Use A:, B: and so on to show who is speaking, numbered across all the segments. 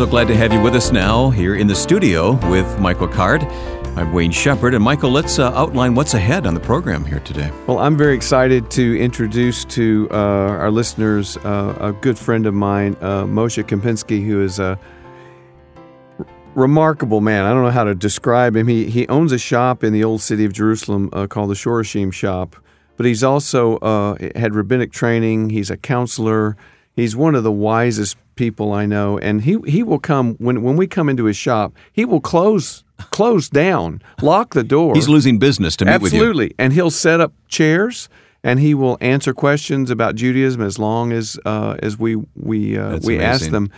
A: So glad to have you with us now here in the studio with Michael Card. I'm Wayne Shepherd. And Michael, let's uh, outline what's ahead on the program here today.
B: Well, I'm very excited to introduce to uh, our listeners uh, a good friend of mine, uh, Moshe Kempinski, who is a remarkable man. I don't know how to describe him. He, he owns a shop in the old city of Jerusalem uh, called the Shorashim Shop, but he's also uh, had rabbinic training. He's a counselor. He's one of the wisest people I know, and he he will come when when we come into his shop. He will close close down, lock the door.
A: He's losing business to meet
B: Absolutely.
A: with you.
B: Absolutely, and he'll set up chairs and he will answer questions about Judaism as long as uh, as we we uh, we
A: amazing.
B: ask them.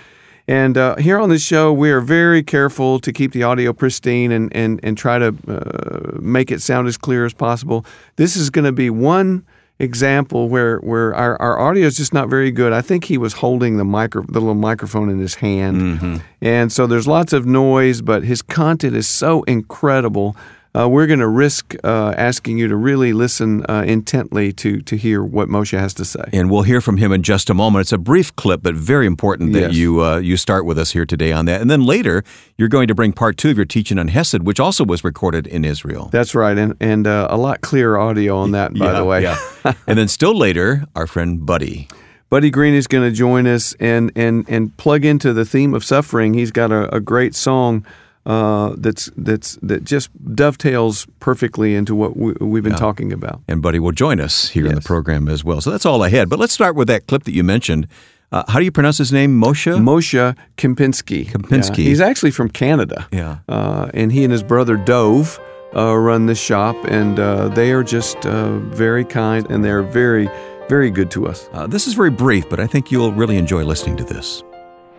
B: And uh, here on this show, we are very careful to keep the audio pristine and and and try to uh, make it sound as clear as possible. This is going to be one example where where our, our audio is just not very good. I think he was holding the micro the little microphone in his hand,
A: Mm-hmm.
B: and so there's lots of noise. But his content is so incredible. Uh, we're going to risk uh, asking you to really listen uh, intently to to hear what Moshe has to say.
A: And we'll hear from him in just a moment. It's a brief clip, but very important that
B: Yes.
A: you uh, you start with us here today on that. And then later, you're going to bring part two of your teaching on Hesed, which also was recorded in Israel.
B: That's right, and and uh, a lot clearer audio on that, by
A: Yeah,
B: the way.
A: yeah. and then still later, our friend Buddy.
B: Buddy Green is going to join us and and and plug into the theme of suffering. He's got a, a great song uh, that's that's that just dovetails perfectly into what we, we've been talking about.
A: And Buddy will join us here in the program as well. So that's all ahead. But let's start with that clip that you mentioned. Uh, how do you pronounce his name? Moshe?
B: Moshe Kempinski.
A: Kempinski.
B: Yeah, he's actually from Canada.
A: Yeah.
B: Uh, and he and his brother Dove uh, run this shop, and uh, they are just uh, very kind and they're very, very good to us.
A: Uh, this is very brief, but I think you'll really enjoy listening to this.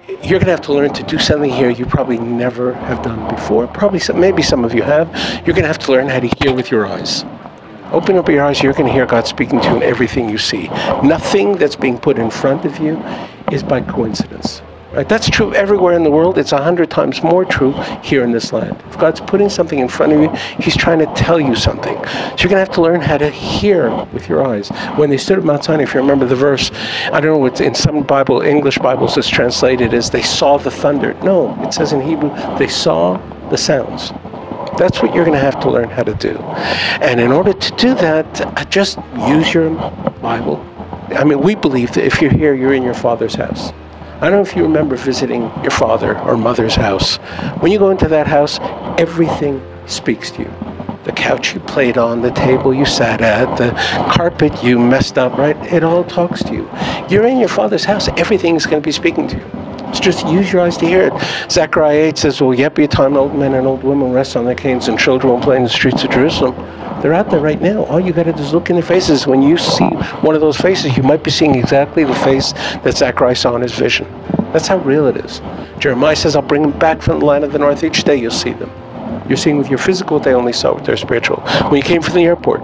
C: You're going to have to learn to do something here you probably never have done before. Probably, some, maybe some of you have. You're going to have to learn how to hear with your eyes. Open up your eyes, you're going to hear God speaking to you in everything you see. Nothing that's being put in front of you is by coincidence. Right? That's true everywhere in the world. It's a hundred times more true here in this land. If God's putting something in front of you, He's trying to tell you something. So you're going to have to learn how to hear with your eyes. When they stood at Mount Sinai, if you remember the verse, I don't know what in some Bible, English Bibles, it's translated as they saw the thunder. No, it says in Hebrew, they saw the sounds. That's what you're going to have to learn how to do. And in order to do that, uh, just use your Bible. I mean, we believe that if you're here, you're in your Father's house. I don't know if you remember visiting your father or mother's house. When you go into that house, everything speaks to you. The couch you played on, the table you sat at, the carpet you messed up, right? It all talks to you. You're in your father's house, everything's going to be speaking to you. So just use your eyes to hear it. Zechariah 8 says, Will yet be a time old men and old women rest on their canes and children will play in the streets of Jerusalem. They're out there right now. All you got to do is look in their faces. When you see one of those faces, you might be seeing exactly the face that Zechariah saw in his vision. That's how real it is. Jeremiah says, I'll bring them back from the land of the north. Each day you'll see them. You're seeing with your physical what they only saw with their spiritual. When you came from the airport,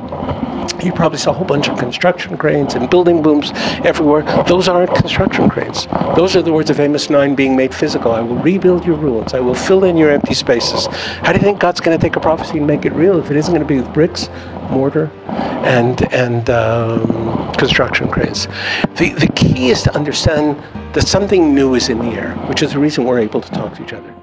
C: you probably saw a whole bunch of construction cranes and building booms everywhere. Those aren't construction cranes. Those are the words of Amos 9 being made physical. I will rebuild your ruins. I will fill in your empty spaces. How do you think God's going to take a prophecy and make it real if it isn't going to be with bricks, mortar, and and um, construction cranes? The the key is to understand that something new is in the air, which is the reason we're able to talk to each other.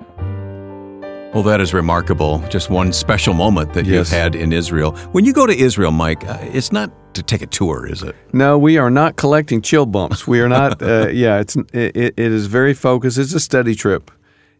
A: Well, that is remarkable. Just one special moment that you've had in Israel. When you go to Israel, Mike, uh, it's not to take a tour, is it?
B: No, we are not collecting chill bumps. We are not. Uh, yeah, it's it, it is very focused. It's a study trip,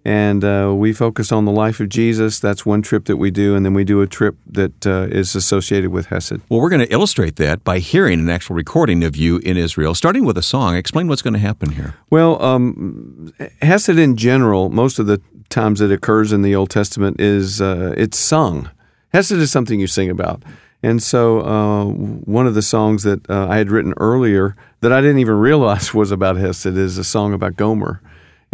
B: and uh, we focus on the life of Jesus. That's one trip that we do, and then we do a trip that uh, is associated with Hesed.
A: Well, we're going to illustrate that by hearing an actual recording of you in Israel, starting with a song. Explain what's going to happen here.
B: Well, um, Hesed in general, most of the times it occurs in the Old Testament is uh, it's sung. Hesed is something you sing about. And so, uh, one of the songs that uh, I had written earlier that I didn't even realize was about Hesed is a song about Gomer.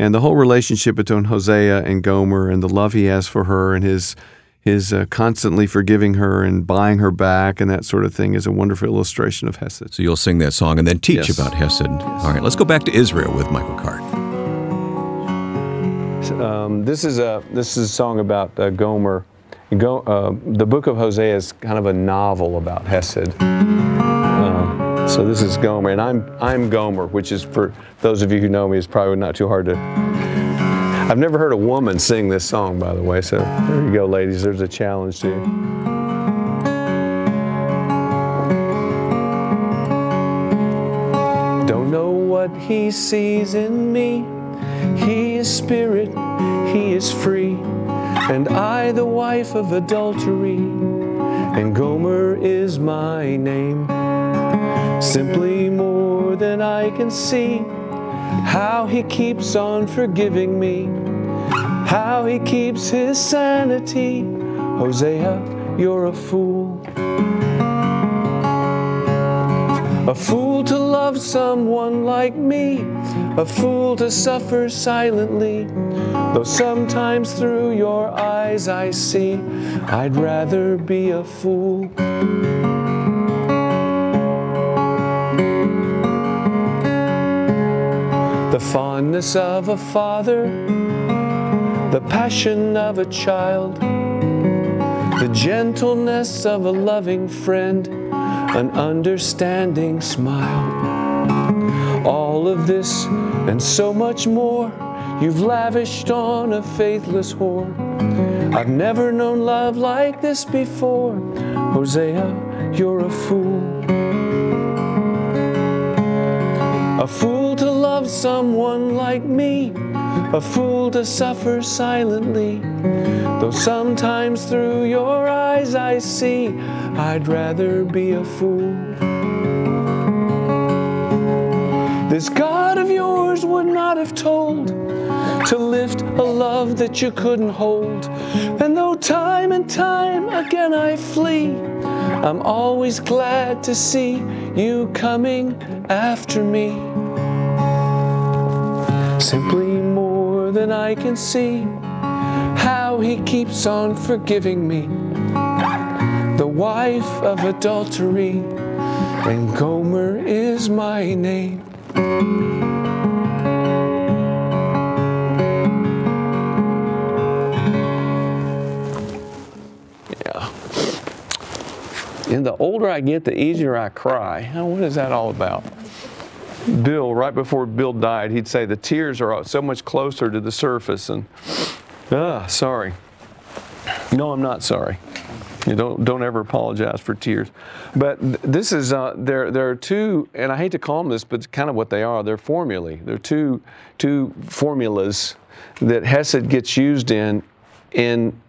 B: And the whole relationship between Hosea and Gomer and the love he has for her and his his uh, constantly forgiving her and buying her back and that sort of thing is a wonderful illustration of Hesed.
A: So you'll sing that song and then teach
B: Yes.
A: about Hesed. All right, let's go back to Israel with Michael Card.
B: Um, this is a this is a song about uh, Gomer. Go, uh, the book of Hosea is kind of a novel about Hesed. So this is Gomer, and I'm I'm Gomer, which is for those of you who know me is probably not too hard to. I've never heard a woman sing this song, by the way. So there you go, ladies. There's a challenge to you. Don't know what he sees in me. He is spirit, he is free. And I, the wife of adultery, and Gomer is my name. Simply more than I can see how he keeps on forgiving me, how he keeps his sanity. Hosea, you're a fool. A fool to love someone like me, a fool to suffer silently. Though sometimes through your eyes I see, I'd rather be a fool. Fondness of a father, the passion of a child, the gentleness of a loving friend, an understanding smile. All of this and so much more you've lavished on a faithless whore. I've never known love like this before. Hosea, you're a fool. A fool someone like me, a fool to suffer silently. Though sometimes through your eyes I see, I'd rather be a fool. This God of yours would not have told to lift a love that you couldn't hold. And though time and time again I flee, I'm always glad to see you coming after me. Simply more than I can see how he keeps on forgiving me. The wife of adultery, and Gomer is my name. Yeah. And the older I get, the easier I cry. Now, what is that all about? Bill, right before Bill died, he'd say the tears are so much closer to the surface, and ah, sorry. No, I'm not sorry. You don't don't ever apologize for tears. But this is uh, there there are two, and I hate to call them this, but it's kind of what they are. They're formulae. They're two two formulas that Hesed gets used in in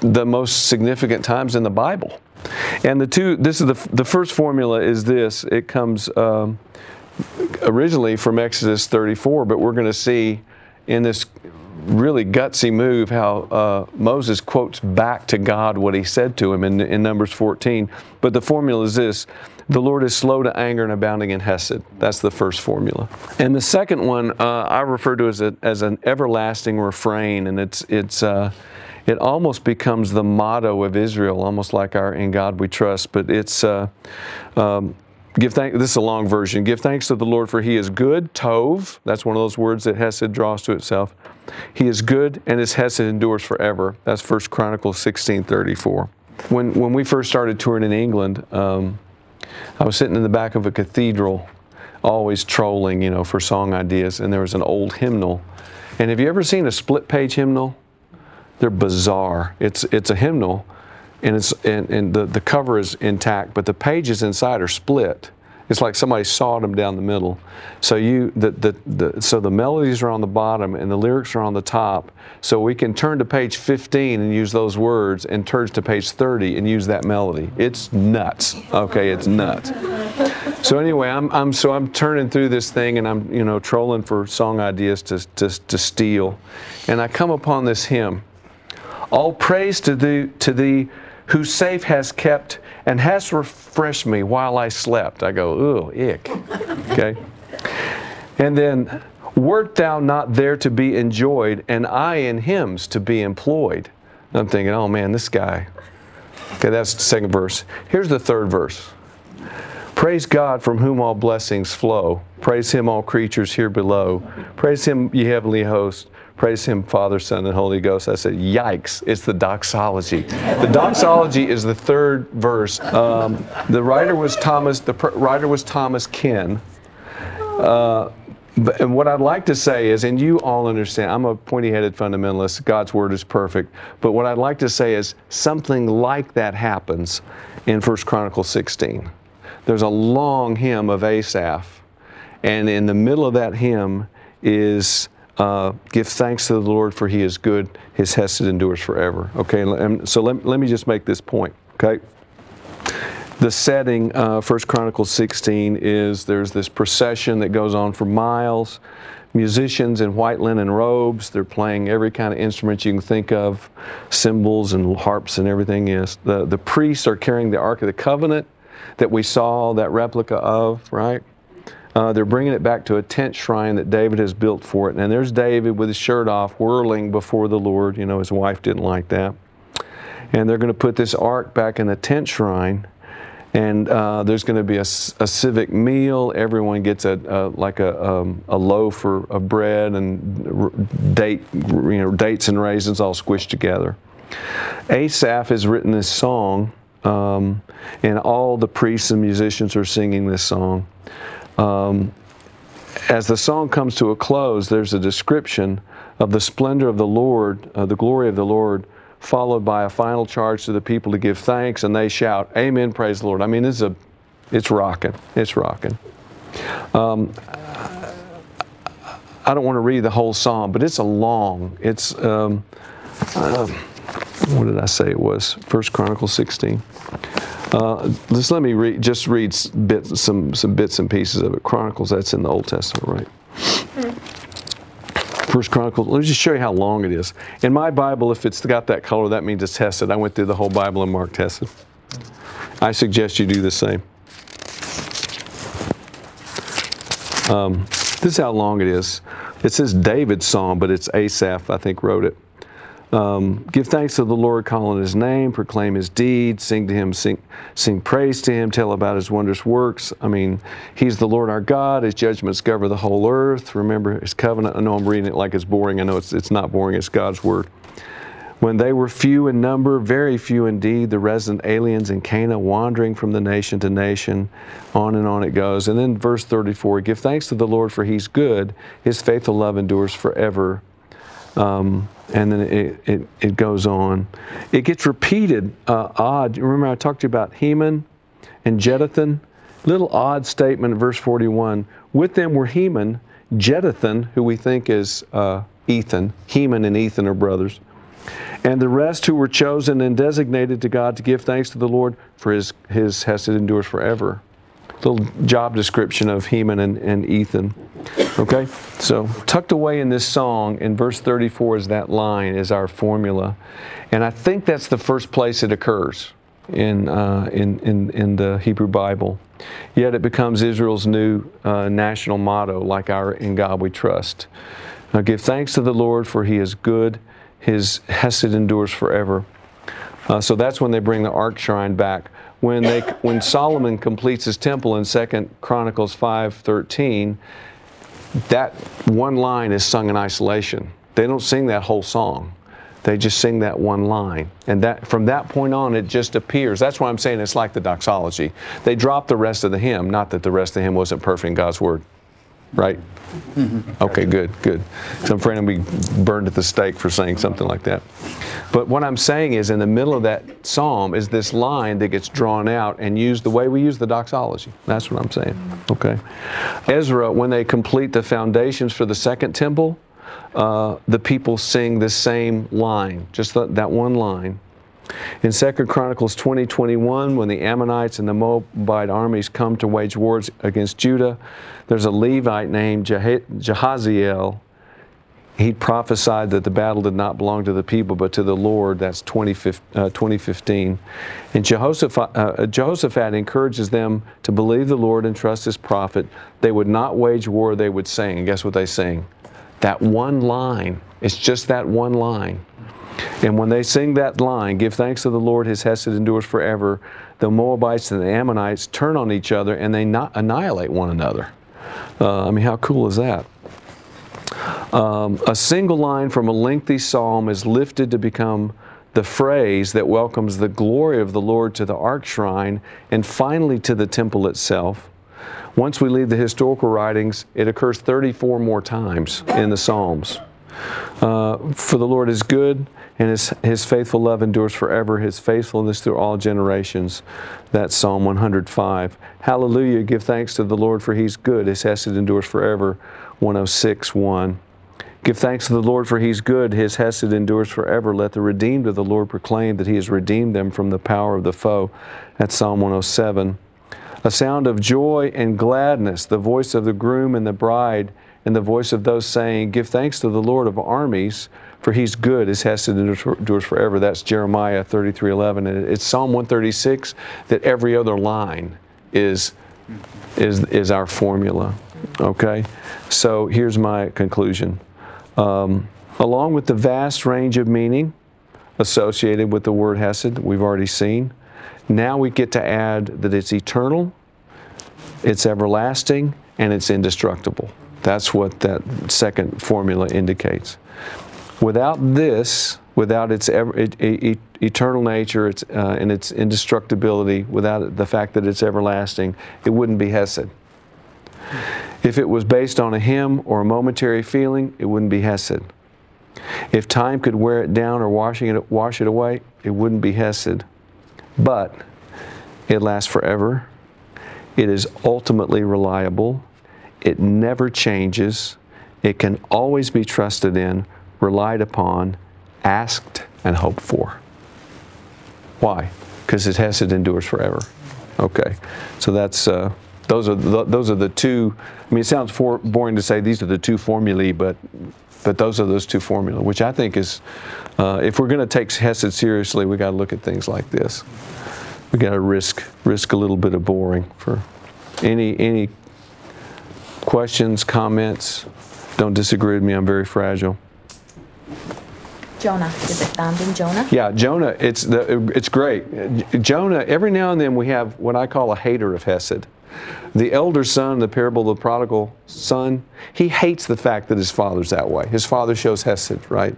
B: the most significant times in the Bible. And the two, this is the, the first formula is this. It comes um, originally from Exodus 34, but we're going to see in this really gutsy move how uh, Moses quotes back to God what he said to him in, in Numbers 14. But the formula is this the Lord is slow to anger and abounding in Hesed. That's the first formula. And the second one uh, I refer to as, a, as an everlasting refrain, and it's, it's, uh, it almost becomes the motto of Israel, almost like our "In God We Trust." But it's uh, um, give thank. This is a long version. Give thanks to the Lord, for He is good. Tov. That's one of those words that Hesed draws to itself. He is good, and His Hesed endures forever. That's First Chronicles sixteen thirty four. When when we first started touring in England, um, I was sitting in the back of a cathedral, always trolling, you know, for song ideas, and there was an old hymnal. And have you ever seen a split page hymnal? They're bizarre. It's it's a hymnal, and it's and, and the, the cover is intact, but the pages inside are split. It's like somebody sawed them down the middle. So you the, the, the so the melodies are on the bottom and the lyrics are on the top. So we can turn to page 15 and use those words, and turn to page 30 and use that melody. It's nuts. Okay, it's nuts. So anyway, I'm, I'm so I'm turning through this thing and I'm you know trolling for song ideas to, to, to steal, and I come upon this hymn. All praise to thee, to thee who safe has kept and has refreshed me while I slept. I go, ooh, ick. Okay. And then, wert thou not there to be enjoyed, and I in hymns to be employed? I'm thinking, oh man, this guy. Okay, that's the second verse. Here's the third verse. Praise God from whom all blessings flow. Praise Him, all creatures here below. Praise Him, ye heavenly hosts. Praise Him, Father, Son, and Holy Ghost. I said, yikes, it's the doxology. The doxology is the third verse. Um, the writer was Thomas, the pr- writer was Thomas Ken. Uh, but, and what I'd like to say is, and you all understand, I'm a pointy headed fundamentalist. God's word is perfect. But what I'd like to say is something like that happens in 1 Chronicles 16. There's a long hymn of Asaph, and in the middle of that hymn is uh, give thanks to the Lord for he is good, his hesed endures forever. Okay, so let, let me just make this point, okay? The setting, uh, First Chronicles 16, is there's this procession that goes on for miles. Musicians in white linen robes, they're playing every kind of instrument you can think of, cymbals and harps and everything is. The, the priests are carrying the Ark of the Covenant that we saw that replica of, right? Uh, they're bringing it back to a tent shrine that David has built for it. And there's David with his shirt off, whirling before the Lord. You know, his wife didn't like that. And they're going to put this ark back in the tent shrine and uh, there's going to be a, a, civic meal. Everyone gets a, a like a, um, a loaf or, of bread and date, you know, dates and raisins all squished together. Asaph has written this song, um, and all the priests and musicians are singing this song. Um, as the song comes to a close, there's a description of the splendor of the Lord, uh, the glory of the Lord followed by a final charge to the people to give thanks, and they shout, Amen, praise the Lord. I mean, it's a, it's rocking. It's rocking. Um, I don't want to read the whole psalm, but it's a long. It's um, uh, what did I say it was? First Chronicles 16. Uh, just let me read, just read bits, some some bits and pieces of it. Chronicles, that's in the Old Testament, right? First Chronicles. Let me just show you how long it is. In my Bible, if it's got that color, that means it's Hesed. I went through the whole Bible and marked Hesed. I suggest you do the same. Um, this is how long it is. It says David's song, but it's Asaph, I think, wrote it. Um, give thanks to the Lord, call on His name, proclaim His deeds, sing to Him, sing, sing praise to Him, tell about His wondrous works. I mean, He's the Lord our God. His judgments cover the whole earth. Remember His covenant. I know I'm reading it like it's boring. I know it's, it's not boring. It's God's word. When they were few in number, very few indeed, the resident aliens in Canaan wandering from the nation to nation, on and on it goes. And then verse 34 Give thanks to the Lord, for He's good. His faithful love endures forever. Um, and then it, it, it, goes on. It gets repeated uh, odd. Remember, I talked to you about Heman and Jeduthun? Little odd statement in verse 41. With them were Heman, Jeduthun, who we think is uh, Ethan. Heman and Ethan are brothers. And the rest who were chosen and designated to God to give thanks to the Lord for his, his has Hesed endures forever little job description of Heman and, and Ethan. Okay? So, tucked away in this song, in verse 34 is that line, is our formula. And I think that's the first place it occurs in, uh, in, in, in the Hebrew Bible. Yet it becomes Israel's new uh, national motto, like our In God We Trust. Now give thanks to the Lord, for He is good, His Hesed endures forever. Uh, so that's when they bring the ark shrine back when they when Solomon completes his temple in Second Chronicles 5:13, that one line is sung in isolation. They don't sing that whole song. They just sing that one line. And that from that point on it just appears. That's why I'm saying it's like the doxology. They drop the rest of the hymn, not that the rest of the hymn wasn't perfect in God's word right? Mm-hmm. Okay, good, good. So I'm afraid I'm going to be burned at the stake for saying something like that. But what I'm saying is, in the middle of that psalm is this line that gets drawn out and used the way we use the doxology. That's what I'm saying. Okay. Ezra, when they complete the foundations for the second temple, uh, the people sing the same line, just that one line. In 2 Chronicles 20, 21, when the Ammonites and the Moabite armies come to wage wars against Judah, there's a Levite named Jahaziel. He prophesied that the battle did not belong to the people but to the Lord. That's 2015. Uh, and Jehoshaphat, uh, Jehoshaphat encourages them to believe the Lord and trust his prophet. They would not wage war, they would sing. And guess what they sing? That one line. It's just that one line. And when they sing that line, give thanks to the Lord, his Hesed endures forever, the Moabites and the Ammonites turn on each other and they not annihilate one another. Uh, I mean, how cool is that? Um, a single line from a lengthy psalm is lifted to become the phrase that welcomes the glory of the Lord to the ark shrine and finally to the temple itself. Once we leave the historical writings, it occurs 34 more times in the Psalms. Uh, for the Lord is good, and his, his faithful love endures forever, his faithfulness through all generations. That's Psalm 105. Hallelujah, give thanks to the Lord, for he's good, his hesed endures forever. 106 1. Give thanks to the Lord, for he's good, his hesed endures forever. Let the redeemed of the Lord proclaim that he has redeemed them from the power of the foe. That's Psalm 107. A sound of joy and gladness, the voice of the groom and the bride, and the voice of those saying, Give thanks to the Lord of armies, for he's good, his hesed endures forever. That's Jeremiah 33 11. And it's Psalm 136 that every other line is, is, is our formula. Okay? So here's my conclusion. Um, along with the vast range of meaning associated with the word Hesed, we've already seen, now we get to add that it's eternal, it's everlasting, and it's indestructible. That's what that second formula indicates. Without this, without its eternal nature its, uh, and its indestructibility, without the fact that it's everlasting, it wouldn't be Hesed. If it was based on a hymn or a momentary feeling, it wouldn't be Hesed. If time could wear it down or washing it, wash it away, it wouldn't be Hesed. But it lasts forever. It is ultimately reliable. It never changes. It can always be trusted in, relied upon, asked, and hoped for. Why? Because it has Hesed endures forever. Okay, so that's uh, those are the, those are the two. I mean, it sounds for, boring to say these are the two formulae, but but those are those two formulae, which I think is, uh, if we're going to take Hesed seriously, we got to look at things like this. We got to risk risk a little bit of boring for any any questions, comments. Don't disagree with me. I'm very fragile.
D: Jonah. Is it found in Jonah?
B: Yeah, Jonah. It's the, it's great. Jonah. Every now and then we have what I call a hater of Hesed. The elder son, the parable of the prodigal son, he hates the fact that his father's that way. His father shows Hesed, right?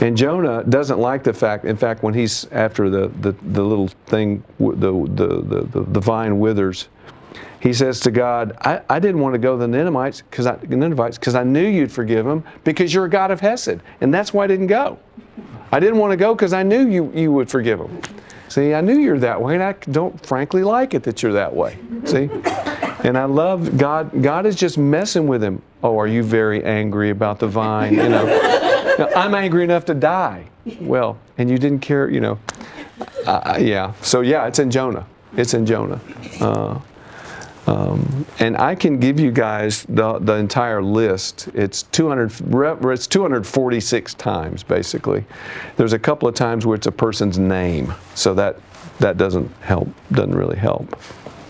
B: And Jonah doesn't like the fact, in fact, when he's after the, the, the little thing, the, the, the, the vine withers, he says to God, I, I didn't want to go to the Ninevites because I, I knew you'd forgive them because you're a God of Hesed. And that's why I didn't go. I didn't want to go because I knew you, you would forgive them. See, I knew you're that way, and I don't frankly like it that you're that way. See? And I love God. God is just messing with him. Oh, are you very angry about the vine? You know, I'm angry enough to die. Well, and you didn't care, you know. Uh, yeah. So, yeah, it's in Jonah. It's in Jonah. Uh, um, and I can give you guys the, the entire list. It's 200. It's 246 times basically. There's a couple of times where it's a person's name, so that that doesn't help. Doesn't really help.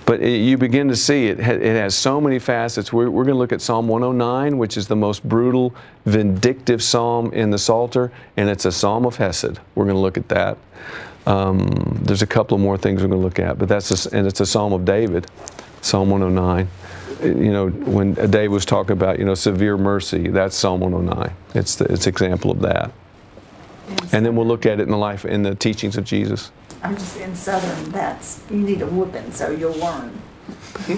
B: But it, you begin to see it. It has so many facets. We're, we're going to look at Psalm 109, which is the most brutal, vindictive psalm in the Psalter, and it's a psalm of Hesed. We're going to look at that. Um, there's a couple of more things we're going to look at, but that's a, and it's a psalm of David. Psalm 109. You know, when Dave was talking about, you know, severe mercy, that's Psalm 109. It's the, it's example of that. And then we'll look at it in the life, in the teachings of Jesus.
E: I'm just in Southern, that's, you need a whooping so you'll learn.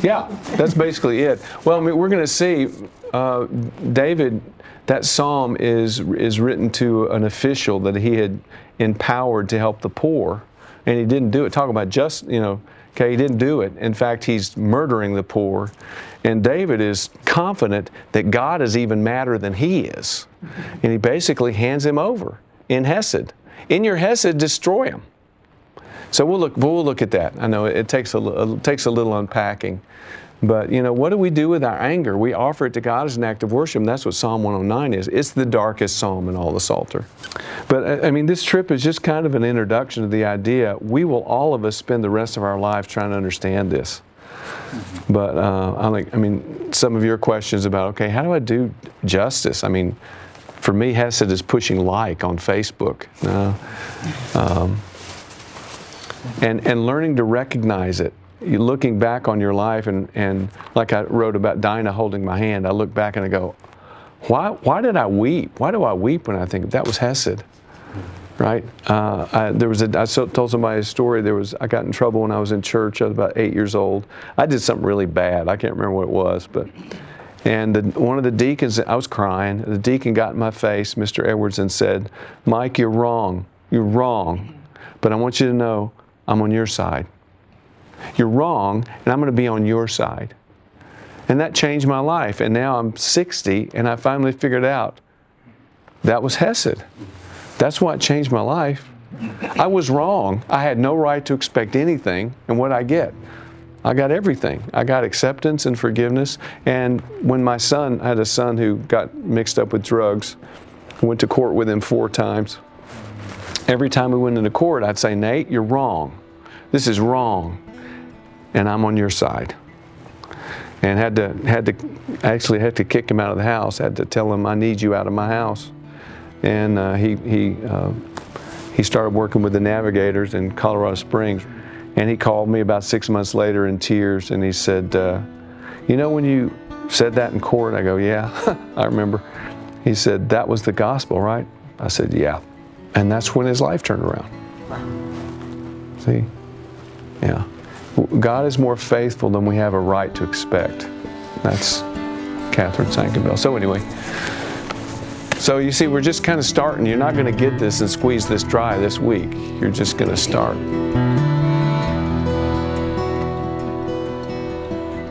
B: yeah, that's basically it. Well, I mean, we're going to see uh, David, that psalm is, is written to an official that he had empowered to help the poor, and he didn't do it. Talk about just, you know, Okay, he didn't do it. In fact, he's murdering the poor. And David is confident that God is even madder than he is. And he basically hands him over in Hesed. In your Hesed, destroy him. So we'll look, we'll look at that. I know it takes a, it takes a little unpacking. But, you know, what do we do with our anger? We offer it to God as an act of worship, that's what Psalm 109 is. It's the darkest psalm in all the Psalter. But, I mean, this trip is just kind of an introduction to the idea we will all of us spend the rest of our lives trying to understand this. But uh, I like, I mean, some of your questions about, okay, how do I do justice? I mean, for me, Hesed is pushing like on Facebook. Uh, um, and, and learning to recognize it looking back on your life and, and like I wrote about Dinah holding my hand, I look back and I go, why, why did I weep? Why do I weep when I think that was Hesed? right? Uh, I, there was a, I told somebody a story. There was I got in trouble when I was in church. I was about eight years old. I did something really bad. I can't remember what it was, but and the, one of the deacons, I was crying. The deacon got in my face, Mr. Edwards, and said, "Mike, you're wrong. You're wrong. But I want you to know I'm on your side. You're wrong, and I'm going to be on your side." And that changed my life. And now I'm 60, and I finally figured out that was Hesed. That's what changed my life. I was wrong. I had no right to expect anything, and what I get? I got everything. I got acceptance and forgiveness. And when my son, I had a son who got mixed up with drugs, went to court with him four times. Every time we went into court, I'd say, Nate, you're wrong. This is wrong. And I'm on your side and had to had to actually had to kick him out of the house. Had to tell him I need you out of my house, and uh, he he uh, he started working with the navigators in Colorado Springs, and he called me about six months later in tears, and he said, uh, "You know when you said that in court?" I go, "Yeah, I remember." He said, "That was the gospel, right?" I said, "Yeah," and that's when his life turned around. See, yeah. God is more faithful than we have a right to expect. That's Katharine Sakenfeld. So anyway, so you see, we're just kind of starting. You're not going to get this and squeeze this dry this week. You're just going to start.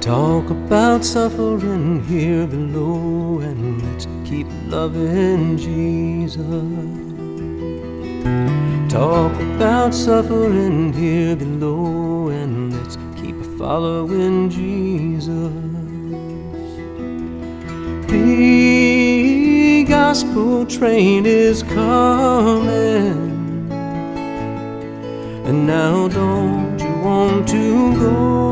F: Talk about suffering here below and let's keep loving Jesus. Talk about suffering here below following Jesus. The gospel train is coming, and now don't you want to go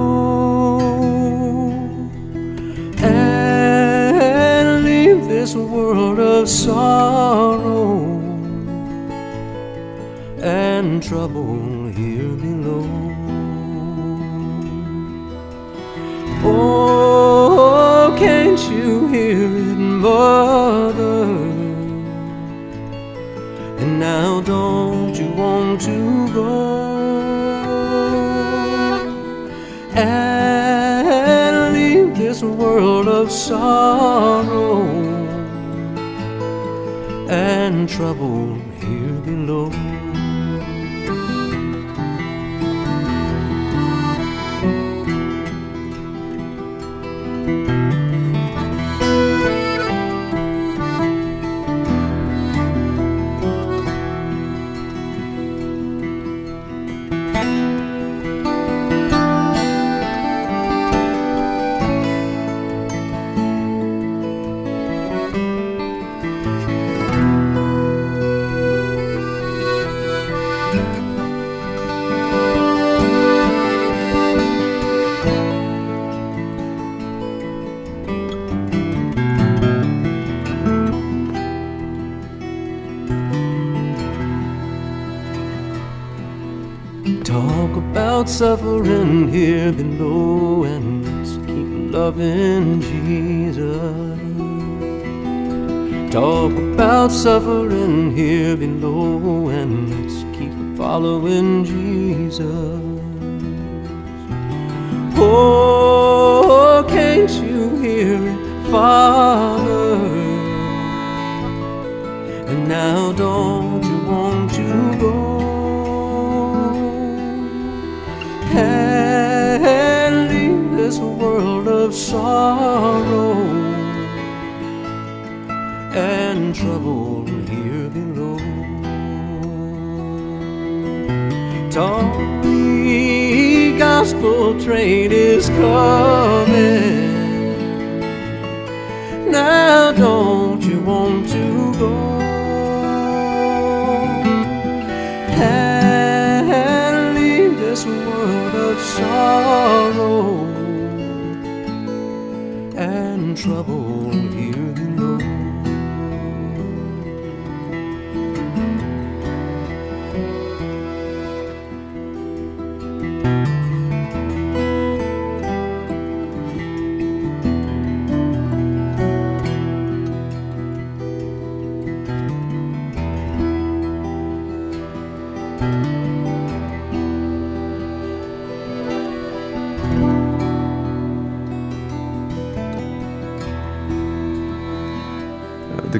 F: and leave this world of sorrow? and trouble Oh, can't you hear it, mother? And now don't you want to go and leave this world of sorrow and trouble here below? Suffering here below and let's keep loving Jesus. Talk about suffering here below and let's keep following Jesus. Oh, can't you hear it, Father? And now don't sorrow and trouble here below. Tony gospel train is coming.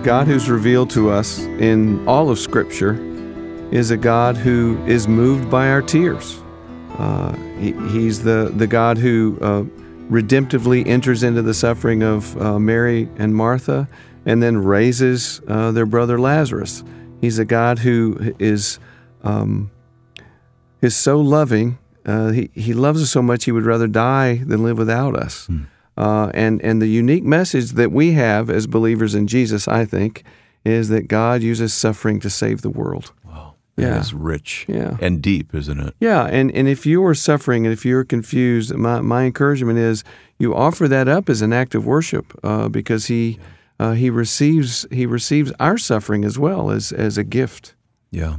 B: God who's revealed to us in all of Scripture is a God who is moved by our tears. Uh, he, he's the, the God who uh, redemptively enters into the suffering of uh, Mary and Martha and then raises uh, their brother Lazarus. He's a God who is, um, is so loving. Uh, he, he loves us so much he would rather die than live without us. Uh, and and the unique message that we have as believers in Jesus, I think, is that God uses suffering to save the world.
A: Wow.
B: Yeah.
A: That is rich
B: Yeah.
A: and deep, isn't it?
B: Yeah, and, and if you are suffering and if you're confused, my, my encouragement is you offer that up as an act of worship uh, because he uh, he receives he receives our suffering as well as as a gift.
A: Yeah.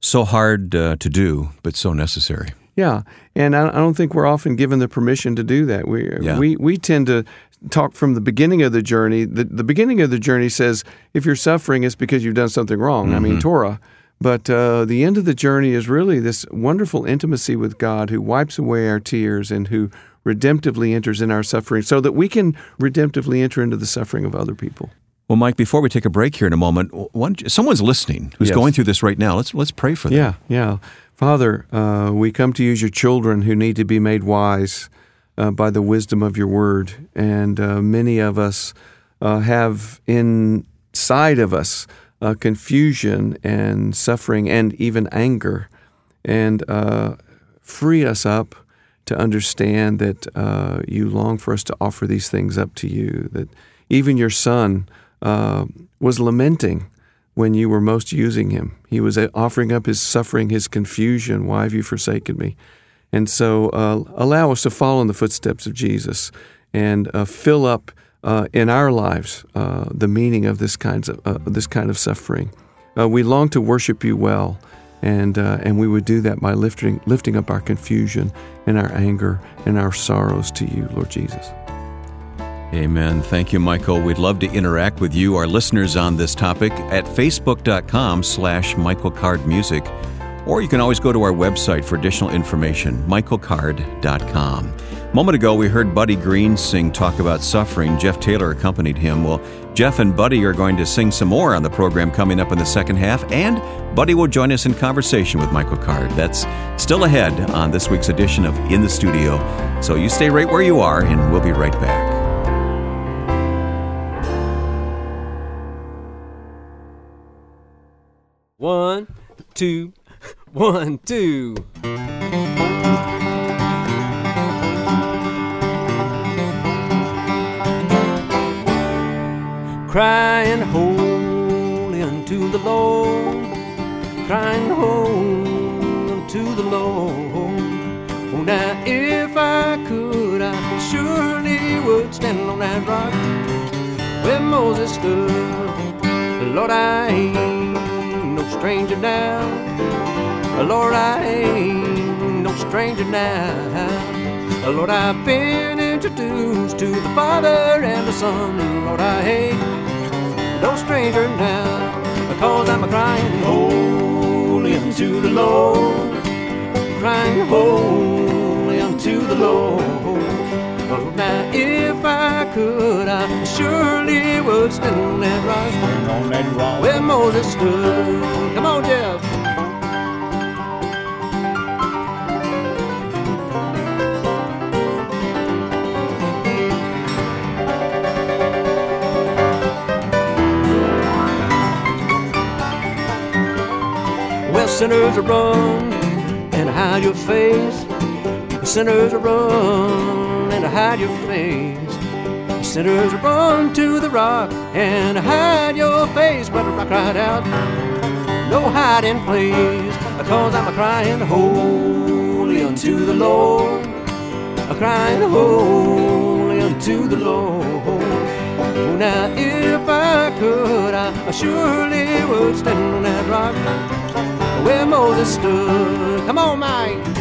A: So hard uh, to do, but so necessary.
B: Yeah, and I, I don't think we're often given the permission to do that. We
A: Yeah.
B: we we tend to talk from the beginning of the journey. The the beginning of the journey says if you're suffering, it's because you've done something wrong. I mean Torah. But uh, the end of the journey is really this wonderful intimacy with God, who wipes away our tears and who redemptively enters in our suffering, so that we can redemptively enter into the suffering of other people.
A: Well, Mike, before we take a break here in a moment, one, someone's listening who's
B: Yes.
A: going through this right now. Let's let's pray for them.
B: Yeah, yeah. Father, uh, we come to you as your children who need to be made wise uh, by the wisdom of your word. And uh, many of us uh, have inside of us uh, confusion and suffering and even anger. And uh, free us up to understand that uh, you long for us to offer these things up to you, that even your son uh, was lamenting when you were most using him. He was uh, offering up his suffering, his confusion. Why have you forsaken me? And so uh, allow us to follow in the footsteps of Jesus and uh, fill up uh, in our lives uh, the meaning of this, kinds of, this kind of suffering. We long to worship you well, and, and we would do that by lifting, lifting up our confusion and our anger and our sorrows to you, Lord Jesus.
A: Amen. Thank you, Michael. We'd love to interact with you, our listeners, on this topic at facebook.com slash Michael Card Music. Or you can always go to our website for additional information, michaelcard.com. A moment ago, we heard Buddy Green sing Talk About Suffering. Jeff Taylor accompanied him. Well, Jeff and Buddy are going to sing some more on the program coming up in the second half, and Buddy will join us in conversation with Michael Card. That's still ahead on this week's edition of In the Studio. So you stay right where you are, and we'll be right back.
F: One, two, one, two. Crying holy unto the Lord, crying holy unto the Lord. Oh, now if I could, I surely would stand on that rock where Moses stood. Lord, I ain't no stranger now. Lord, I ain't no stranger now. Lord, I've been introduced to the Father and the Son. Lord, I ain't no stranger now. Because I'm a crying holy unto the Lord. Crying holy unto the Lord. Now if I could, I surely would stand on that rock where Moses stood. Come on, Jeff. Well, sinners run and hide your face. Sinners run and hide your face. Sinners run to the rock and hide your face. But the rock cried out, no hiding place. Cause I'm a crying holy unto the Lord. A crying holy unto the Lord. Now if I could, I surely would stand on that rock where Moses stood. Come on, Mike.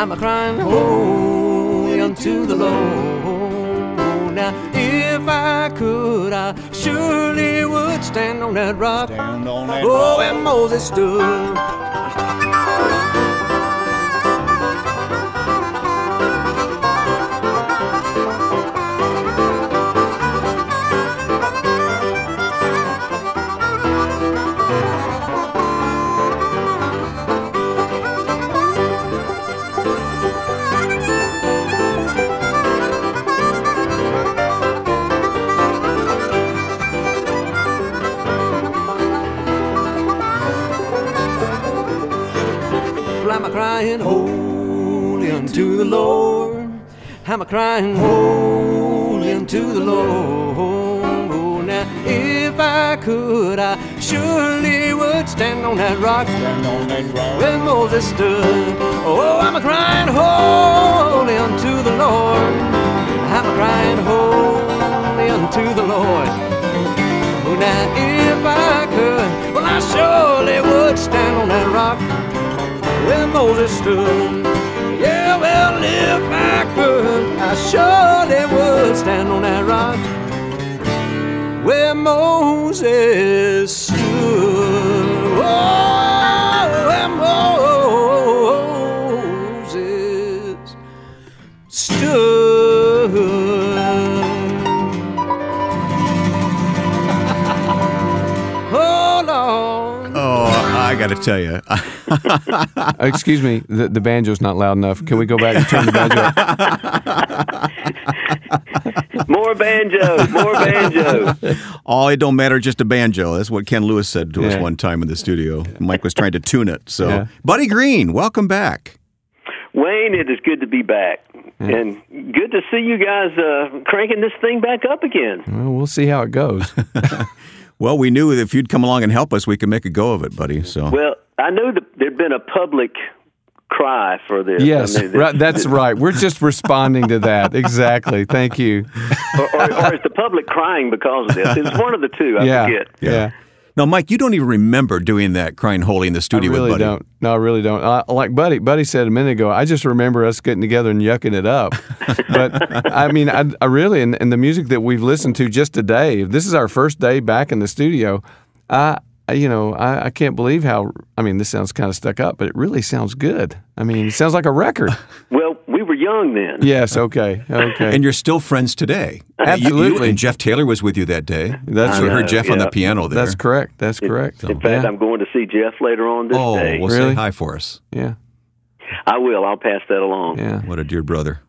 F: I'm a crying holy unto the Lord. Now, if I could, I surely would stand on that rock.
G: Stand on that
F: Oh,
G: rock.
F: and Moses stood. Crying holy unto the Lord. I'm a crying holy unto the Lord. Oh, now, if I could, I surely would stand on that rock
G: Stand on that rock.
F: when Moses stood. Oh, I'm a crying holy unto the Lord. I'm a crying holy unto the Lord. Oh, now if I could, well, I surely would stand on that rock where Moses stood. Yeah, well, if I could, I surely would stand on that rock where Moses stood. Oh, where Moses stood. oh.
A: Oh, I got to tell you,
B: excuse me, the, the banjo's not loud enough. Can we go back and turn the banjo up?
H: More banjo, more banjo.
A: oh, it don't matter, just a banjo. That's what Ken Lewis said to us one time in the studio. Mike was trying to tune it. So,
B: Yeah.
A: Buddy Green, welcome back.
H: Wayne, it is good to be back. And good to see you guys uh, cranking this thing back up again.
B: Well, we'll see how it goes.
A: Well, we knew that if you'd come along and help us, we could make a go of it, buddy. So,
H: Well, I knew that there'd been a public cry for this.
B: Yes,
H: I mean,
B: right, that's right. We're just responding to that. Exactly. Thank you.
H: or, or, or is the public crying because of this? It's one of the two. I
B: yeah.
H: forget.
B: Yeah.
A: Now, Mike, you don't even remember doing that crying holy in the
B: I
A: studio
B: really
A: with Buddy.
B: don't. No, I really don't. Uh, like Buddy, Buddy said a minute ago, I just remember us getting together and yucking it up. but I mean, I, I really, and, and the music that we've listened to just today, this is our first day back in the studio. I, I- you know, I, I can't believe how. I mean, this sounds kind of stuck up, but it really sounds good. I mean, it sounds like a record.
H: Well, we were young then.
B: yes. Okay. Okay.
A: And you're still friends today. You- You,
B: Absolutely.
A: and Jeff Taylor was with you that day.
B: That's
A: we
B: right.
A: heard Jeff on the piano there.
B: That's correct. That's correct.
H: In fact,
B: yeah.
H: I'm going to see Jeff later on this day.
A: oh,
H: day.
A: well,
B: Really?
A: say hi for us.
B: yeah.
H: I will. I'll pass that along.
B: Yeah.
A: What a dear brother.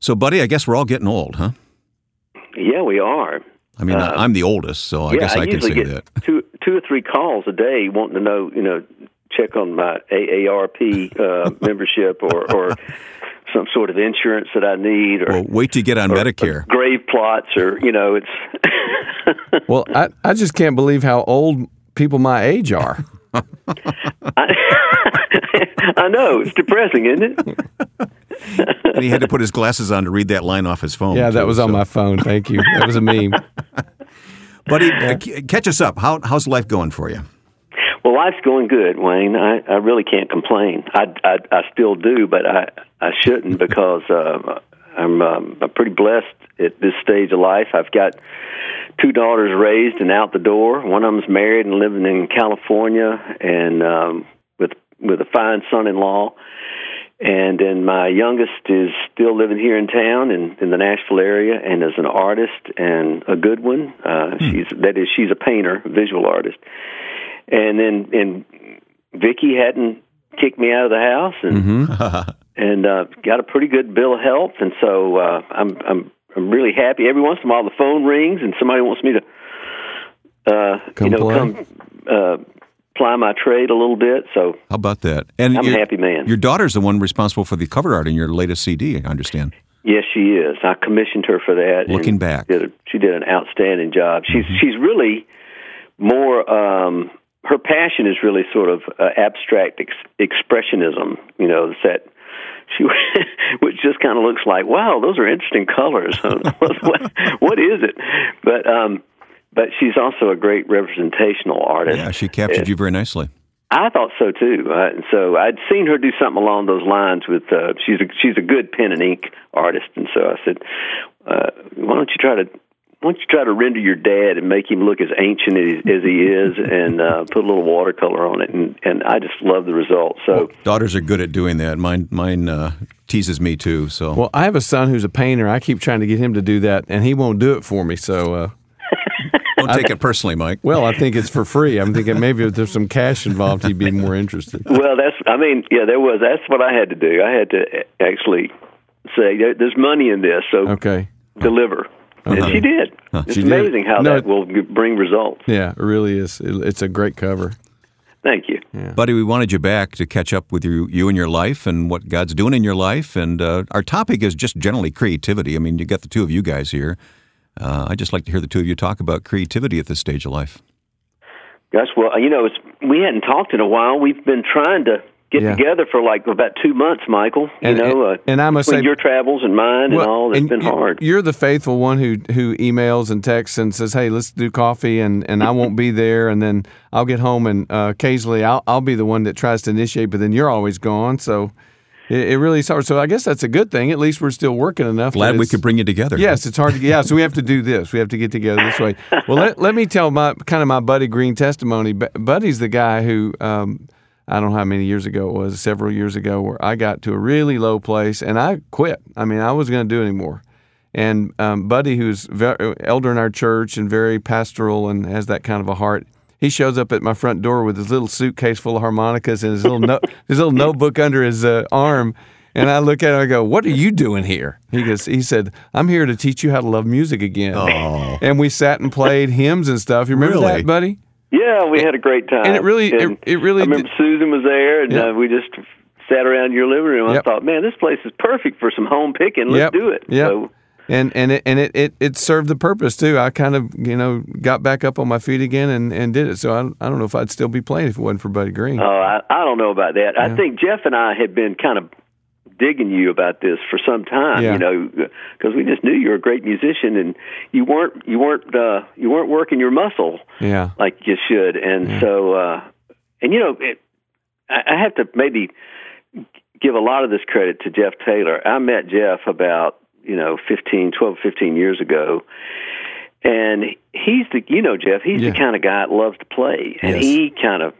A: So, buddy, I guess we're all getting old, huh?
H: Yeah, we are.
A: I mean,
H: Uh,
A: I'm the oldest, so I
H: yeah,
A: guess I,
H: I
A: can
H: usually
A: say
H: get
A: that.
H: two two or three calls a day wanting to know, you know, check on my AARP uh, membership or or some sort of insurance that I need or,
A: Well, wait to get on
H: or-
A: Medicare.
H: or grave plots or you know, it's
B: Well, I, I just can't believe how old people my age are.
H: I, I know it's depressing, isn't it?
A: and he had to put his glasses on to read that line off his phone.
B: Yeah, that
A: too,
B: was on my phone. Thank you. That was a meme.
A: Buddy, uh, catch us up. How, how's life going for you?
H: Well, life's going good, Wayne. I, I really can't complain. I, I I still do, but I I shouldn't because uh, I'm um, I'm pretty blessed at this stage of life. I've got two daughters raised and out the door. One of them's married and living in California, and um, with with a fine son-in-law. And then my youngest is still living here in town in, in the Nashville area, and is an artist and a good one. Uh, She's that is she's a painter, visual artist and then and Vicky hadn't kicked me out of the house and and uh, got a pretty good bill of health and so uh, I'm I'm I'm really happy. Every once in a while the phone rings and somebody wants me to uh,
B: Come
H: you know
B: play.
H: come uh, ply my trade a little bit. So
A: How about that? And
H: I'm a happy man.
A: Your daughter's the one responsible for the cover art in your latest CD, I understand.
H: Yes, she is. I commissioned her for that.
A: Looking back.
H: did a, she did an outstanding job. She's she's really more. Um, her passion is really sort of uh, abstract ex- expressionism. You know, it's that she which just kind of looks like, wow, those are interesting colors. what, what is it? But um, but she's also a great representational artist.
A: Yeah, she captured you very nicely.
H: I thought so too. Uh, and so I'd seen her do something along those lines with. Uh, she's a she's a good pen and ink artist, and so I said, uh, "Why don't you try to why don't you try to render your dad and make him look as ancient as, as he is, and uh, put a little watercolor on it?" And and I just love the result. So
A: Daughters are good at doing that. Mine mine uh, teases me too. So
B: Well, I have a son who's a painter. I keep trying to get him to do that, and he won't do it for me. So, uh,
A: don't take it personally, Mike.
B: well, I think it's for free. I'm thinking maybe if there's some cash involved, he'd be more interested.
H: Well, that's. I mean, yeah, there was. That's what I had to do. I had to actually say there's money in this, so
B: Okay.
H: deliver. And she did. It's
B: She did.
H: amazing how
B: No,
H: that will bring results.
B: Yeah, it really is. It, it's a great cover.
H: Thank you.
A: Buddy, we wanted you back to catch up with you, you and your life and what God's doing in your life. And uh, our topic is just generally creativity. I mean, you got the two of you guys here. Uh, I just like to hear the two of you talk about creativity at this stage of life.
H: Gosh, well, you know, it's, we hadn't talked in a while. We've been trying to get
B: Yeah.
H: together for like about two months, Michael. You
B: And-
H: know, uh,
B: and I must say-
H: your travels and mine and all, it's
B: and
H: been
B: you-
H: hard.
B: You're the faithful one who who emails and texts and says, "Hey, let's do coffee," and, and I won't be there, and then I'll get home, and uh, occasionally I'll I'll be the one that tries to initiate, but then you're always gone, so it, it really is hard. So I guess that's a good thing. At least we're still working enough.
A: Glad we
B: it's-
A: could bring you together.
B: Yes, it's hard to get. Yeah, so we have to do this. We have to get together this way. Well, let, let me tell my kind of my Buddy Green testimony. Buddy's the guy who um, I don't know how many years ago it was, several years ago, where I got to a really low place and I quit. I mean, I wasn't going to do it anymore. And um, Buddy, who's very, elder in our church and very pastoral and has that kind of a heart, he shows up at my front door with his little suitcase full of harmonicas and his little no, his little notebook under his uh, arm. And I look at him and I go, What are you doing here? He goes, He said, I'm here to teach you how to love music again.
A: Oh.
B: And we sat and played hymns and stuff. You remember
A: Really?
B: that, buddy?
H: Yeah, we had a great time.
B: and it really- it-
H: And
B: it really
H: I remember Susan was there, and
B: Yep.
H: uh, we just sat around your living room. I thought, man, this place is perfect for some home picking. Let's
B: Yep.
H: do it.
B: Yeah.
H: So,
B: And and it and it, it, it served the purpose too. I kind of you know got back up on my feet again and, and did it. So I, I don't know if I'd still be playing if it wasn't for Buddy Green.
H: Oh, I, I don't know about that. I think Jeff and I had been kind of digging you about this for some time.
B: Yeah.
H: You know, because we just knew you were a great musician, and you weren't you weren't uh, you weren't working your muscle
B: yeah.
H: like you should. And so, uh, and you know, it, I I have to maybe give a lot of this credit to Jeff Taylor. I met Jeff about you know 15, 12, 15 years ago. And he's the, you know, Jeff, he's
B: Yeah.
H: the kind of guy that loves to play. And
B: Yes.
H: he kind of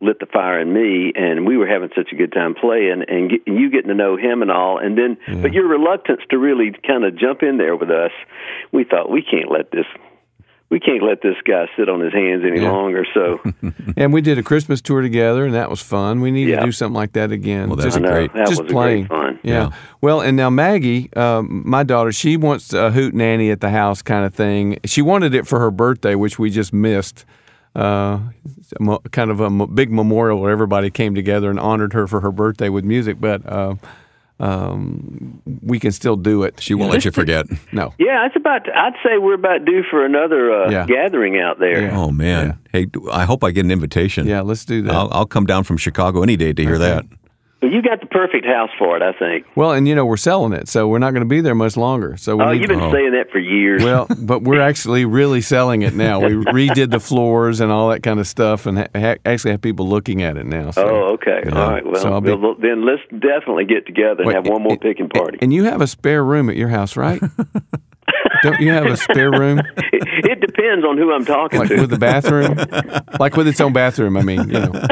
H: lit the fire in me and we were having such a good time playing and, get, and you getting to know him and all and then but your reluctance to really kind of jump in there with us we thought we can't let this we can't let this guy sit on his hands any
B: Yeah.
H: longer so
B: And we did a Christmas tour together, and that was fun. We need
H: Yeah.
B: to do something like that again.
A: Well, that's
B: just,
H: know
A: great.
H: that
B: just
H: was
B: playing.
H: great fun
B: Yeah.
A: Yeah.
B: Well, and now Maggie, um, my daughter, she wants a hoot nanny at the house kind of thing. She wanted it for her birthday, which we just missed. Uh, it's a mo- kind of a big memorial where everybody came together and honored her for her birthday with music, but uh, um, we can still do it.
A: She won't let you forget.
B: No.
H: yeah it's about i'd say we're about due for another uh,
B: Yeah.
H: gathering out there
B: Yeah.
A: Oh man! Hey, I hope I get an invitation.
B: Yeah, let's do that.
A: I'll, I'll come down from Chicago any day to hear that.
H: Well, you got the perfect house for it i think
B: Well, and you know we're selling it, so we're not going to be there much longer. So we
H: oh
B: need
H: you've been oh. saying that for years
B: Well, but we're actually really selling it now. We redid the floors and all that kind of stuff, and ha- ha- actually have people looking at it now. So.
H: Oh, okay. All right. Well,
B: So I'll be-
H: well, then let's definitely get together and
B: Wait,
H: have one more
B: and-
H: picking party.
B: And you have a spare room at your house, right? Don't you have a spare room,
H: it, it depends on who I'm talking
B: like
H: to.
B: with the bathroom, like with its own bathroom? I mean, you know.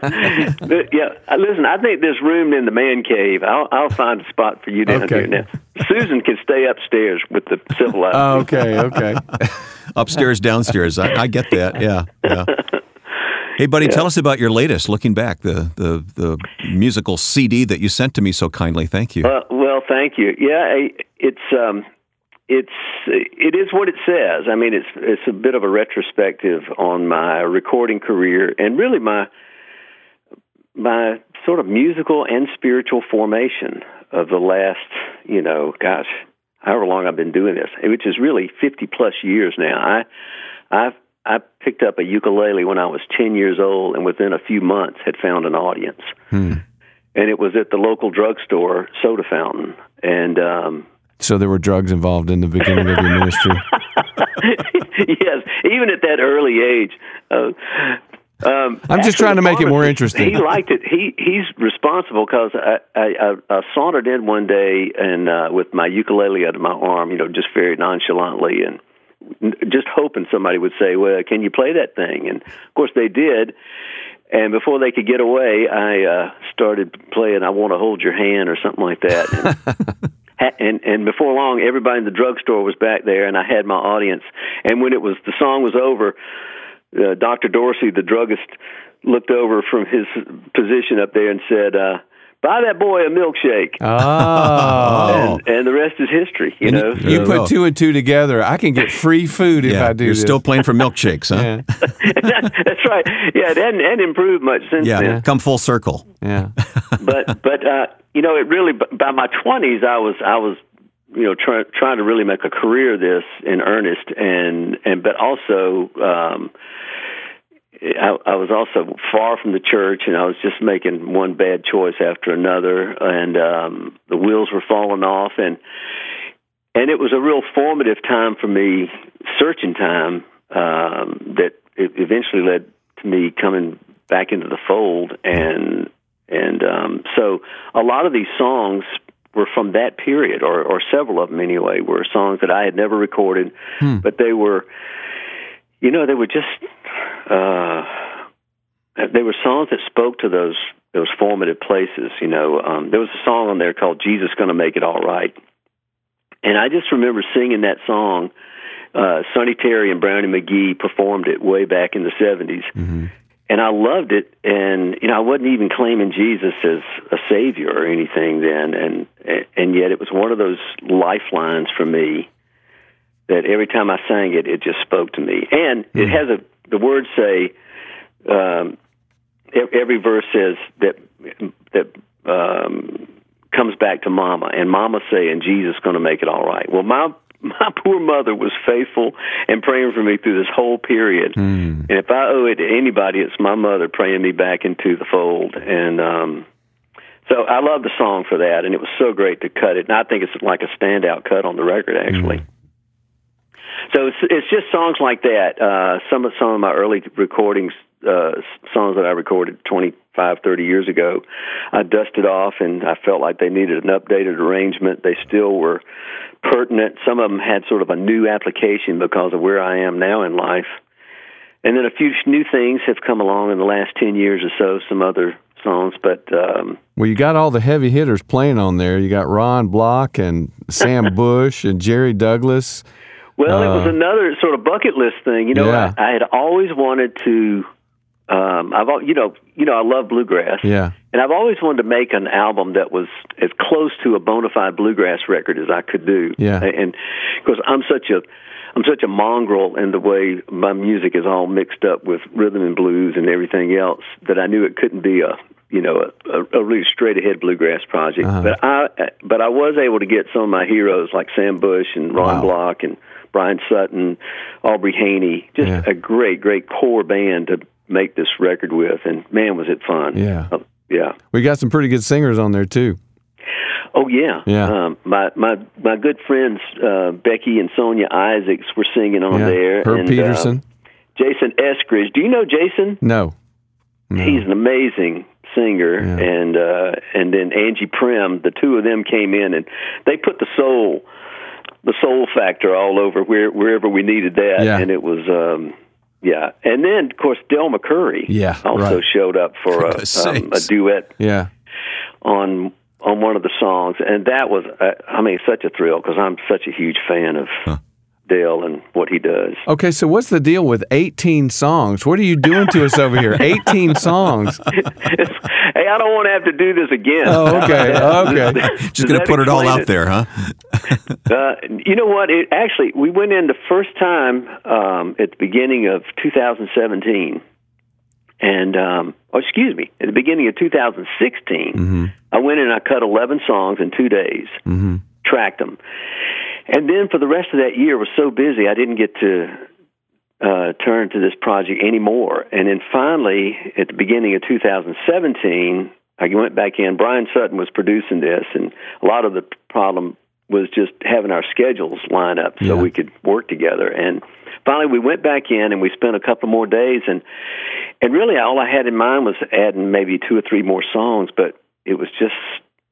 H: But, yeah, uh, listen. I think this room in the man cave. I'll, I'll find a spot for you down
B: Okay.
H: here. Now, Susan can stay upstairs with the civilized.
B: Oh, okay, okay.
A: Upstairs, downstairs. I, I get that. Yeah, yeah. Hey, buddy, tell us about your latest. Looking back, the the the musical CD that you sent to me so kindly. Thank you.
H: Uh, well, thank you. Yeah, I- it's um, it's it is what it says. I mean, it's it's a bit of a retrospective on my recording career and really my my sort of musical and spiritual formation of the last, you know, gosh, however long I've been doing this, which is really 50 plus years now. I I I picked up a ukulele when I was 10 years old and within a few months had found an audience. And it was at the local drugstore soda fountain. And um
B: So there were drugs involved in the beginning of your ministry.
H: yes, even at that early age. Uh, Um,
B: I'm just trying to make it more interesting.
H: He liked it. He he's responsible because I, I I I sauntered in one day and uh, with my ukulele under my arm, you know, just very nonchalantly and just hoping somebody would say, "Well, can you play that thing?" And of course they did. And before they could get away, I uh, started playing "I Want to Hold Your Hand" or something like that. And, and before long, everybody in the drugstore was back there, and I had my audience. And when it was the song was over, uh, Doctor Dorsey, the druggist, looked over from his position up there and said, uh, "Buy that boy a milkshake."
B: Oh.
H: And, and the rest is history. You know.
B: You
A: There we
B: put two and two together. I can get free food if
A: yeah,
B: I do
A: you're
B: this.
A: still playing for milkshakes, huh?
B: Yeah.
H: That's right. Yeah, it hadn't, hadn't improved much since
A: Yeah,
H: then.
A: come full circle.
B: Yeah.
H: but but uh, you know, it really by my twenties, I was I was you know trying trying to really make a career of this in earnest, and and but also. um I, I was also far from the church, and I was just making one bad choice after another, and um, the wheels were falling off, and and it was a real formative time for me, searching time um, that eventually led to me coming back into the fold, and and um, so a lot of these songs were from that period, or or several of them anyway, were songs that I had never recorded, but they were, you know, they were just. Uh, they were songs that spoke to those those formative places. You know, um, there was a song on there called "Jesus Gonna Make It All Right," and I just remember singing that song. Uh, Sonny Terry and Brownie McGhee performed it way back in the 70s and I loved it. And you know, I wasn't even claiming Jesus as a savior or anything then, and and yet it was one of those lifelines for me that every time I sang it, it just spoke to me. And it has a the words say um, every verse says that that um, comes back to Mama, and Mama saying Jesus is going to make it all right. Well, my my poor mother was faithful and praying for me through this whole period. And if I owe it to anybody, it's my mother praying me back into the fold. And um, so I love the song for that, and it was so great to cut it. And I think it's like a standout cut on the record, actually. So it's it's just songs like that. Uh, some of some of my early recordings, uh, songs that I recorded 25, 30 years ago, I dusted off, and I felt like they needed an updated arrangement. They still were pertinent. Some of them had sort of a new application because of where I am now in life. And then a few new things have come along in the last ten years or so. Some other songs, but um,
B: Well, you got all the heavy hitters playing on there. You got Ron Block and Sam Bush and Jerry Douglas.
H: Well, it was
B: Uh,
H: another sort of bucket list thing. You know,
B: Yeah.
H: I, I had always wanted to. Um, I've al- you know you know I love bluegrass,
B: Yeah.
H: and I've always wanted to make an album that was as close to a bona fide bluegrass record as I could do.
B: Yeah.
H: and because I'm such a I'm such a mongrel in the way my music is all mixed up with rhythm and blues and everything else that I knew it couldn't be a you know a, a, a really straight ahead bluegrass project.
B: Uh-huh.
H: But I but I was able to get some of my heroes like Sam Bush and Ron
B: Wow.
H: Block and Bryan Sutton, Aubrey Haynie, just
B: Yeah.
H: a great great core band to make this record with, and man was it fun.
B: Yeah.
H: Uh, yeah.
B: We got some pretty good singers on there too.
H: Oh yeah,
B: Yeah.
H: Um, my my my good friends uh, Becky and Sonya Isaacs were singing on
B: yeah.
H: there.
B: Herb
H: and,
B: Peterson.
H: Uh, Jason Eskridge. Do you know Jason?
B: no. No.
H: He's an amazing singer,
B: Yeah.
H: and uh, and then Angie Primm. The two of them came in and they put the soul, the soul factor all over where wherever we needed that,
B: Yeah.
H: and it was. Um, yeah, and then of course Del McCoury
B: Yeah,
H: also
B: right.
H: showed up for a, um, a duet
B: Yeah.
H: on on one of the songs, and that was, uh, I mean, such a thrill because I'm such a huge fan of Del and what he does.
B: Okay, so what's the deal with 18 songs? What are you doing to us over here? 18 songs.
H: hey, I don't want to have to do this again.
B: Oh, okay. Okay.
A: Just going to put it all
H: explain
A: out there, huh?
H: Uh, you know what? It actually we went in the first time um, at the beginning of 2017, and um, oh, excuse me, at the beginning of 2016. I went in and I cut 11 songs in two days,
B: Mm-hmm.
H: tracked them, and then for the rest of that year was so busy I didn't get to uh, turn to this project anymore. And then finally, at the beginning of 2017, I went back in. Bryan Sutton was producing this, and a lot of the problem was just having our schedules line up so
B: Yeah.
H: we could work together. And finally, we went back in and we spent a couple more days. And and really, all I had in mind was adding maybe two or three more songs, but it was just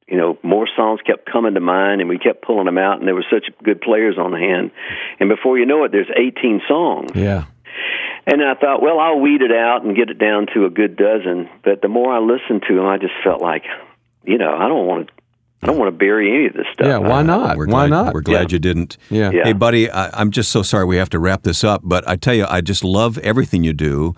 H: you know more songs kept coming to mind, and we kept pulling them out. And there were such good players on hand. And before you know it, there's 18 songs.
B: Yeah.
H: And I thought, well, I'll weed it out and get it down to a good dozen. But the more I listened to them, I just felt like, you know, I don't want to. I don't want to bury any of this stuff.
B: Yeah, why not?
A: We're
B: Why
A: glad,
B: not?
A: We're glad
H: Yeah.
A: you didn't.
B: Yeah.
H: Yeah.
A: Hey, buddy, I, I'm just so sorry we have to wrap this up, but I tell you, I just love everything you do.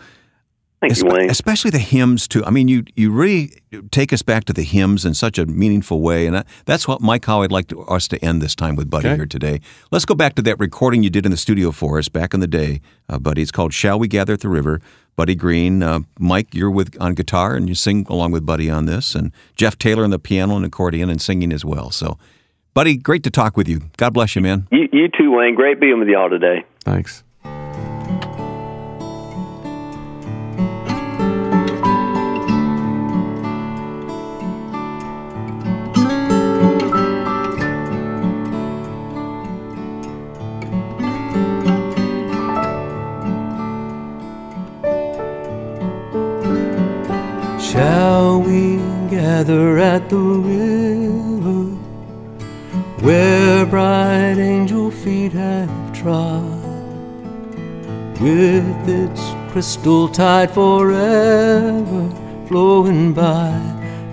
H: Thank you, Wayne.
A: Especially the hymns too. I mean, you you really take us back to the hymns in such a meaningful way, and I, that's what Mike how I'd like to, us to end this time with Buddy
B: Okay.
A: here today. Let's go back to that recording you did in the studio for us back in the day, uh, Buddy. It's called "Shall We Gather at the River." Buddy Green, uh, Mike, you're with on guitar and you sing along with Buddy on this, and Jeff Taylor on the piano and accordion and singing as well. So, Buddy, great to talk with you. God bless you, man.
H: You, you too, Wayne. Great being with y'all today.
B: Thanks.
F: Shall we gather at the river where bright angel feet have trod, with its crystal tide forever flowing by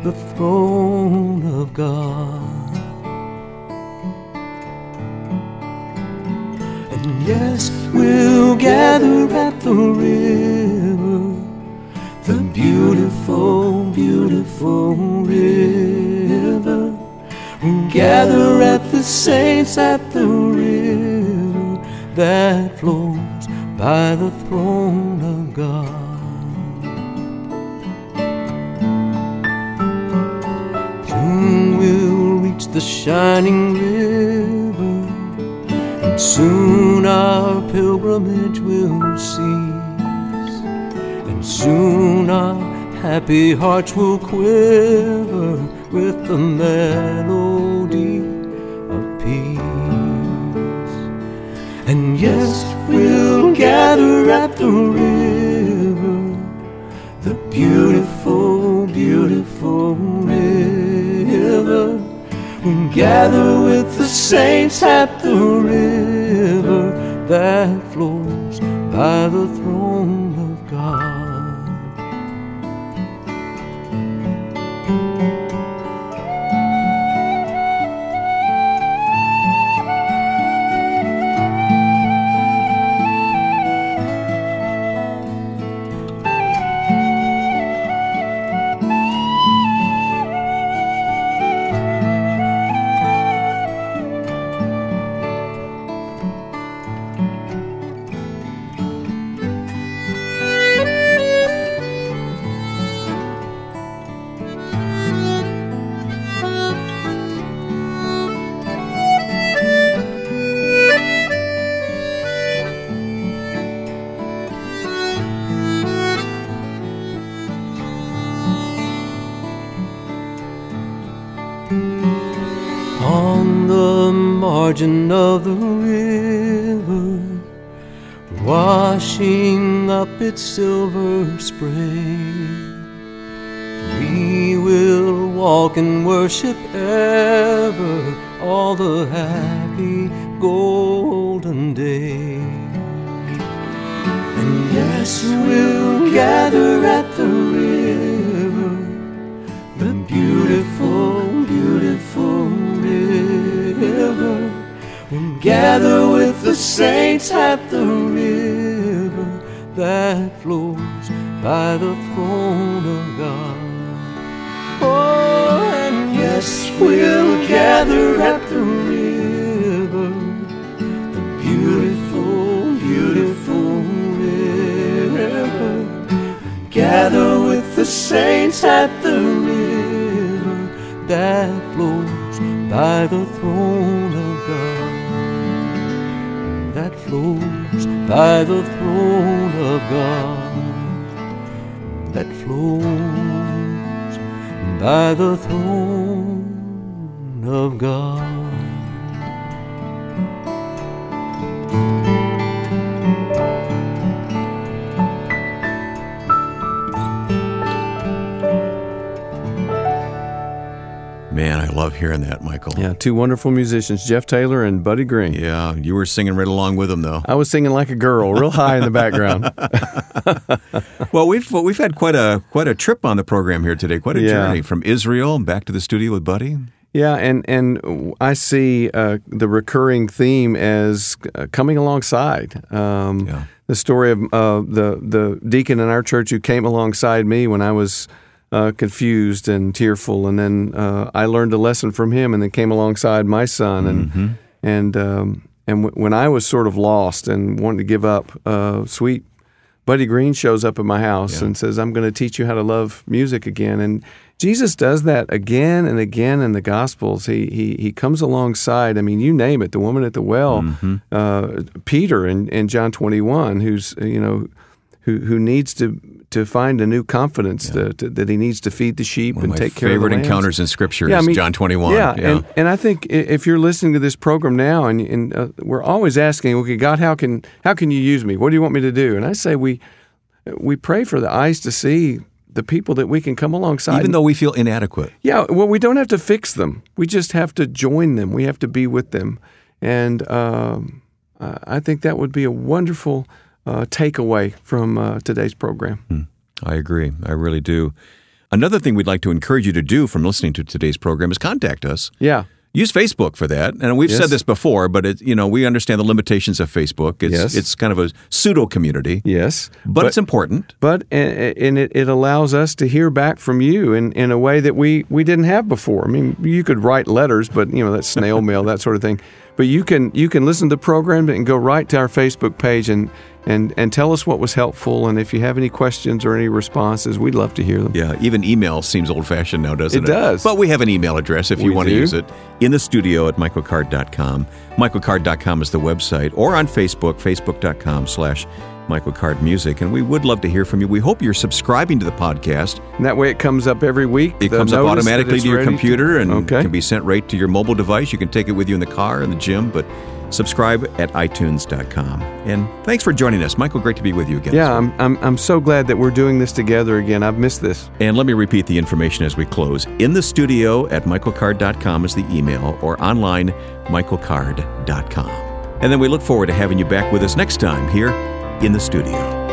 F: the throne of God? And yes, we'll gather at the river beautiful, beautiful river. We gather at the saints at the river that flows by the throne of God. Soon we'll reach the shining river, and soon our pilgrimage will cease. Soon our happy hearts will quiver with the melody of peace. And yes, we'll gather at the river, the beautiful, beautiful river. We'll gather with the saints at the river that flows by the throne its silver spray. We will walk and worship ever all the happy golden day. And yes, we'll gather at the river the beautiful, beautiful river. We'll gather with the saints at the river that flows by the throne of God. Oh, and yes, we'll gather at the river, the beautiful, beautiful river gather with the saints at the river that flows by the throne. That flows by the throne of God. That flows by the throne of God.
A: Man, I love hearing that, Michael.
B: Yeah, two wonderful musicians, Jeff Taylor and Buddy Green.
A: Yeah, you were singing right along with them, though.
B: I was singing like a girl, real high in the background.
A: Well, we've well, we've had quite a quite a trip on the program here today. Quite a
B: Yeah.
A: journey from Israel back to the studio with Buddy.
B: Yeah, and and I see uh, the recurring theme as uh, coming alongside. Um,
A: Yeah.
B: The story of uh, the the deacon in our church who came alongside me when I was uh, confused and tearful, and then uh, I learned a lesson from him, and then came alongside my son, and and um, and w- when I was sort of lost and wanted to give up, uh, sweet Buddy Green shows up at my house and says, I'm going to teach you how to love music again. And Jesus does that again and again in the Gospels. He, he, he comes alongside, I mean, you name it, the woman at the well, uh, Peter in, in John 21, who's, you know, who, who needs to, to find a new confidence to, to, that he needs to feed the sheep
A: One
B: and take care of the
A: favorite encounters in Scripture
B: Yeah, I
A: is
B: mean,
A: John 21.
B: Yeah, And, and I think if you're listening to this program now, and, and uh, we're always asking, okay, God, how can how can you use me? What do you want me to do? And I say we we pray for the eyes to see the people that we can come alongside.
A: Even though we feel inadequate.
B: yeah, well, we don't have to fix them. We just have to join them. We have to be with them, and um, I think that would be a wonderful uh, takeaway from uh, today's program.
A: I agree. I really do. Another thing we'd like to encourage you to do from listening to today's program is contact us.
B: Yeah.
A: Use Facebook for that, and we've
B: Yes.
A: said this before, but it, you know we understand the limitations of Facebook. It's
B: Yes.
A: it's kind of a pseudo community,
B: Yes.
A: but, it's important.
B: but and and it, it allows us to hear back from you in, in a way that we, we didn't have before. I mean, you could write letters, but you know that's snail mail, that sort of thing. But you can you can listen to the program and go right to our Facebook page and and and tell us what was helpful. And if you have any questions or any responses, we'd love to hear them.
A: Yeah, even email seems old fashioned now, doesn't it?
B: It does.
A: But we have an email address if you
B: We
A: want to use it in the studio at michaelcard.com. Michaelcard.com is the website, or on Facebook, facebook.com slash michaelcardmusic. And we would love to hear from you. We hope you're subscribing to the podcast.
B: And that way, it comes up every week.
A: It comes up automatically to your computer and
B: okay.
A: can be sent right to your mobile device. You can take it with you in the car, in the gym, but subscribe at itunes.com. And thanks for joining us. Michael, great to be with you again.
B: Yeah, I'm, I'm I'm so glad that we're doing this together again. I've missed this.
A: And let me repeat the information as we close. In the studio at michaelcard.com is the email, or online, michaelcard.com. And then we look forward to having you back with us next time here in the studio.